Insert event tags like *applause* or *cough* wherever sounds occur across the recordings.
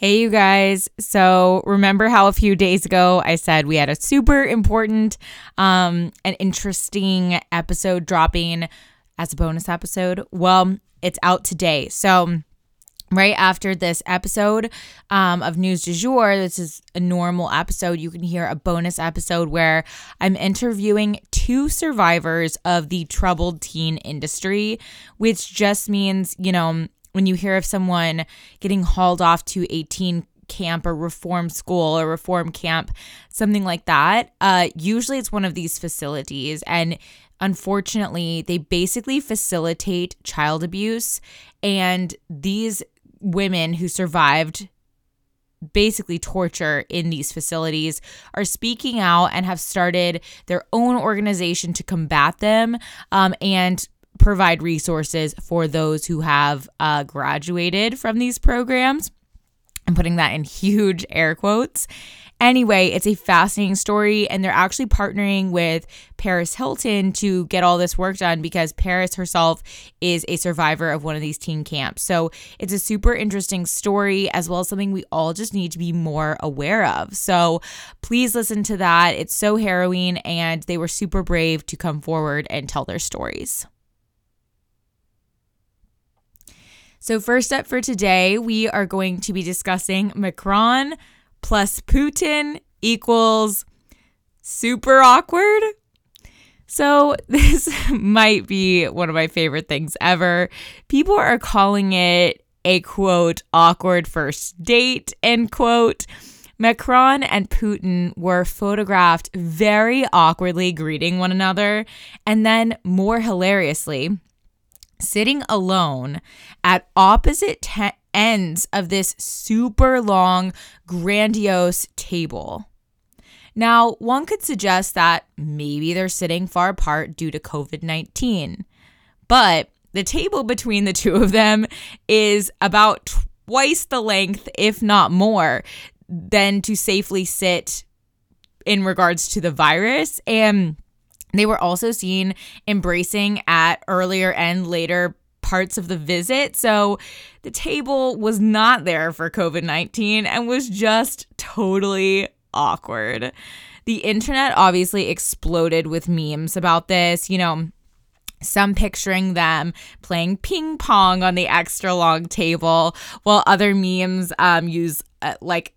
Hey, you guys. So, remember how a few days ago I said we had a super important um, and interesting episode dropping as a bonus episode? Well, it's out today. So, right after this episode um, of News du Jour, this is a normal episode. You can hear a bonus episode where I'm interviewing two survivors of the troubled teen industry, which just means, you know, when you hear of someone getting hauled off to a teen camp or reform school or reform camp, something like that, uh, usually it's one of these facilities. And unfortunately, they basically facilitate child abuse. And these women who survived basically torture in these facilities are speaking out and have started their own organization to combat them um, and provide resources for those who have uh, graduated from these programs. I'm putting that in *laughs* huge air quotes. Anyway, it's a fascinating story, and they're actually partnering with Paris Hilton to get all this work done because Paris herself is a survivor of one of these teen camps. So it's a super interesting story, as well as something we all just need to be more aware of. So please listen to that. It's so harrowing, and they were super brave to come forward and tell their stories. So, first up for today, we are going to be discussing Macron plus Putin equals super awkward. So, *laughs* this might be one of my favorite things ever. People are calling it a quote, awkward first date, end quote. Macron and Putin were photographed very awkwardly greeting one another, and then more hilariously, sitting alone at opposite te- ends of this super long, grandiose table. Now, one could suggest that maybe they're sitting far apart due to COVID 19, but the table between the two of them is about twice the length, if not more, than to safely sit in regards to the virus. And they were also seen embracing at earlier and later parts of the visit. So the table was not there for COVID 19 and was just totally awkward. The internet obviously exploded with memes about this. You know, some picturing them playing ping pong on the extra long table, while other memes um, use uh, like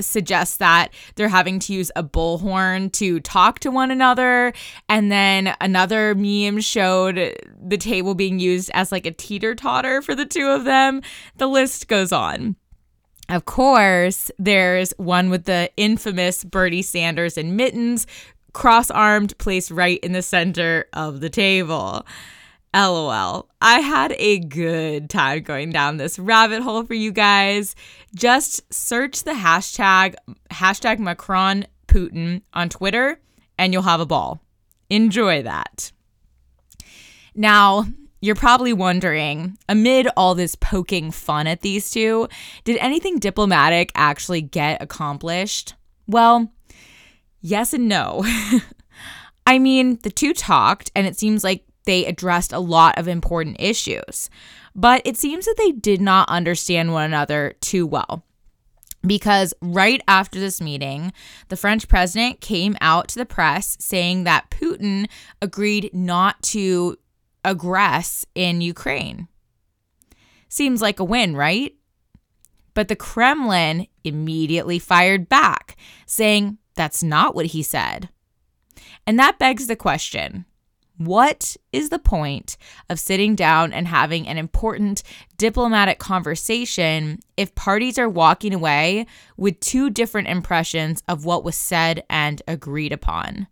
suggests that they're having to use a bullhorn to talk to one another. And then another meme showed the table being used as like a teeter totter for the two of them. The list goes on. Of course, there's one with the infamous Bernie Sanders and mittens, cross armed, placed right in the center of the table. LOL. I had a good time going down this rabbit hole for you guys. Just search the hashtag hashtag Macron Putin on Twitter and you'll have a ball. Enjoy that. Now, you're probably wondering, amid all this poking fun at these two, did anything diplomatic actually get accomplished? Well, yes and no. *laughs* I mean, the two talked, and it seems like they addressed a lot of important issues. But it seems that they did not understand one another too well. Because right after this meeting, the French president came out to the press saying that Putin agreed not to aggress in Ukraine. Seems like a win, right? But the Kremlin immediately fired back, saying that's not what he said. And that begs the question What is the point of sitting down and having an important diplomatic conversation if parties are walking away with two different impressions of what was said and agreed upon?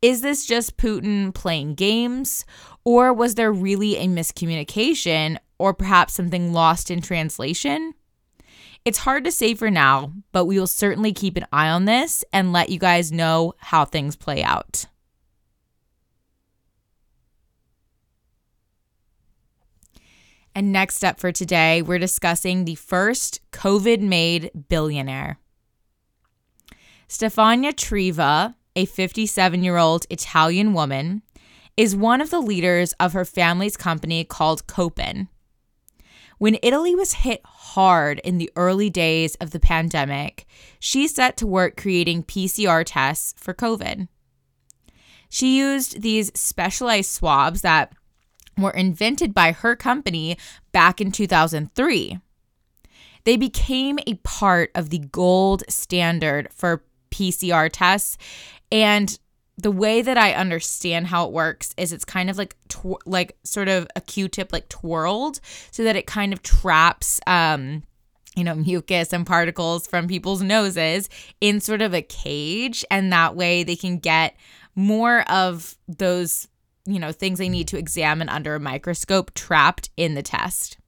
Is this just Putin playing games, or was there really a miscommunication, or perhaps something lost in translation? It's hard to say for now, but we will certainly keep an eye on this and let you guys know how things play out. And next up for today, we're discussing the first COVID made billionaire. Stefania Triva, a 57 year old Italian woman, is one of the leaders of her family's company called Copan. When Italy was hit hard in the early days of the pandemic, she set to work creating PCR tests for COVID. She used these specialized swabs that were invented by her company back in 2003. They became a part of the gold standard for PCR tests. And the way that I understand how it works is it's kind of like tw- like sort of a Q-tip like twirled so that it kind of traps um you know mucus and particles from people's noses in sort of a cage and that way they can get more of those you know, things they need to examine under a microscope trapped in the test.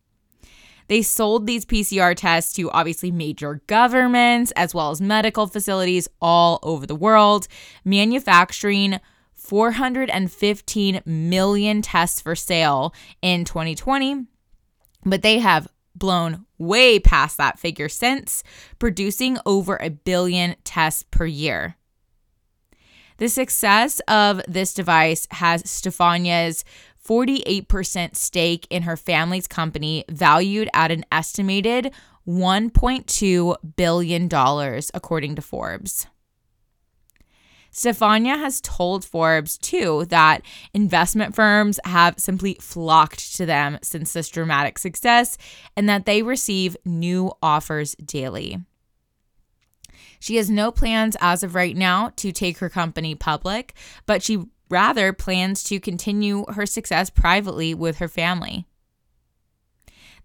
They sold these PCR tests to obviously major governments as well as medical facilities all over the world, manufacturing 415 million tests for sale in 2020. But they have blown way past that figure since, producing over a billion tests per year. The success of this device has Stefania's 48% stake in her family's company, valued at an estimated $1.2 billion, according to Forbes. Stefania has told Forbes, too, that investment firms have simply flocked to them since this dramatic success and that they receive new offers daily. She has no plans as of right now to take her company public, but she rather plans to continue her success privately with her family.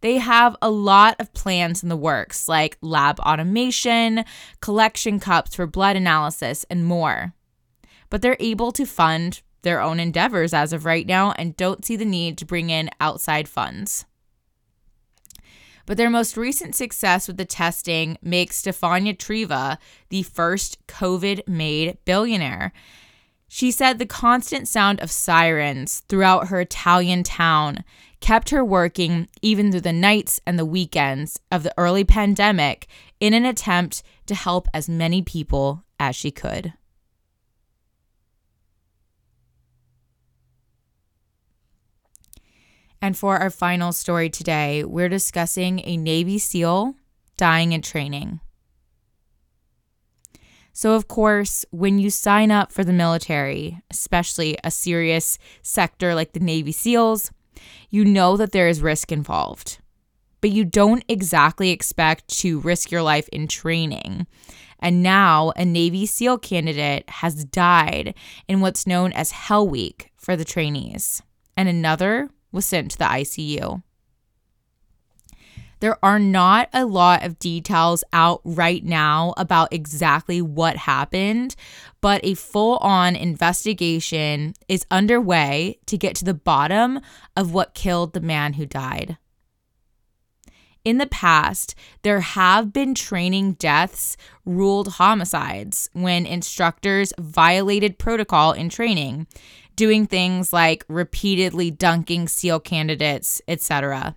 They have a lot of plans in the works, like lab automation, collection cups for blood analysis, and more. But they're able to fund their own endeavors as of right now and don't see the need to bring in outside funds. But their most recent success with the testing makes Stefania Triva the first COVID made billionaire. She said the constant sound of sirens throughout her Italian town kept her working even through the nights and the weekends of the early pandemic in an attempt to help as many people as she could. And for our final story today, we're discussing a Navy SEAL dying in training. So, of course, when you sign up for the military, especially a serious sector like the Navy SEALs, you know that there is risk involved. But you don't exactly expect to risk your life in training. And now a Navy SEAL candidate has died in what's known as Hell Week for the trainees, and another was sent to the ICU. There are not a lot of details out right now about exactly what happened, but a full on investigation is underway to get to the bottom of what killed the man who died. In the past, there have been training deaths ruled homicides when instructors violated protocol in training, doing things like repeatedly dunking SEAL candidates, etc.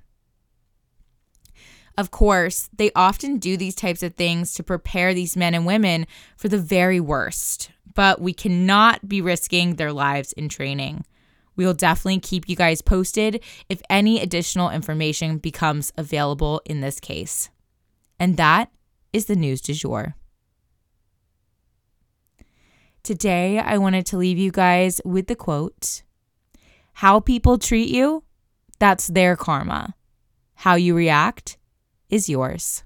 Of course, they often do these types of things to prepare these men and women for the very worst, but we cannot be risking their lives in training. We will definitely keep you guys posted if any additional information becomes available in this case. And that is the news du jour. Today, I wanted to leave you guys with the quote How people treat you, that's their karma. How you react is yours.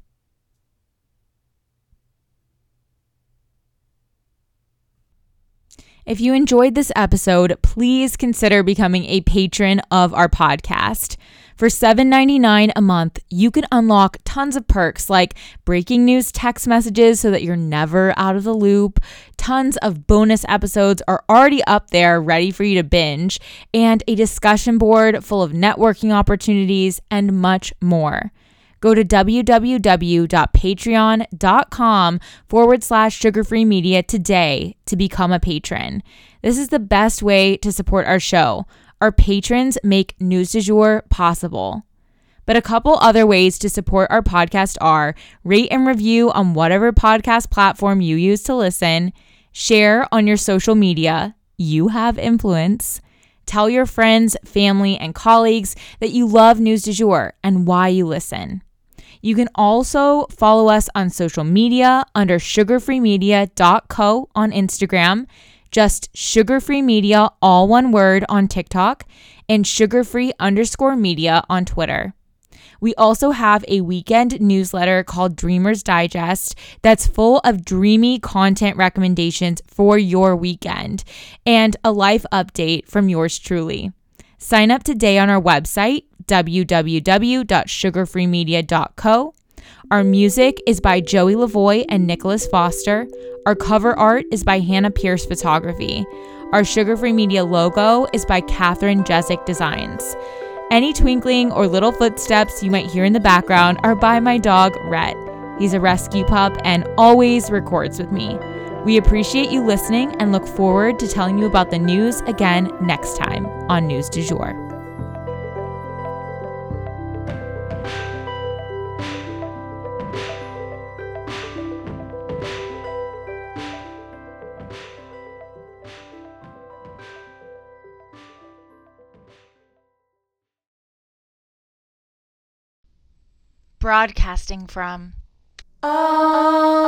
If you enjoyed this episode, please consider becoming a patron of our podcast. For $7.99 a month, you can unlock tons of perks like breaking news text messages so that you're never out of the loop. Tons of bonus episodes are already up there ready for you to binge, and a discussion board full of networking opportunities and much more go to www.patreon.com forward slash sugarfree media today to become a patron. This is the best way to support our show. Our patrons make News du Jour possible. But a couple other ways to support our podcast are rate and review on whatever podcast platform you use to listen, share on your social media, you have influence, tell your friends, family, and colleagues that you love News du Jour and why you listen. You can also follow us on social media under sugarfreemedia.co on Instagram just sugarfree media, all one word on TikTok, and sugarfree underscore media on Twitter. We also have a weekend newsletter called Dreamers Digest that's full of dreamy content recommendations for your weekend and a life update from yours truly. Sign up today on our website, www.sugarfreemedia.co. Our music is by Joey Lavoie and Nicholas Foster. Our cover art is by Hannah Pierce Photography. Our Sugar Free Media logo is by Catherine Jezik Designs. Any twinkling or little footsteps you might hear in the background are by my dog, Rhett. He's a rescue pup and always records with me. We appreciate you listening and look forward to telling you about the news again next time on News du Jour. Broadcasting from Oklahoma.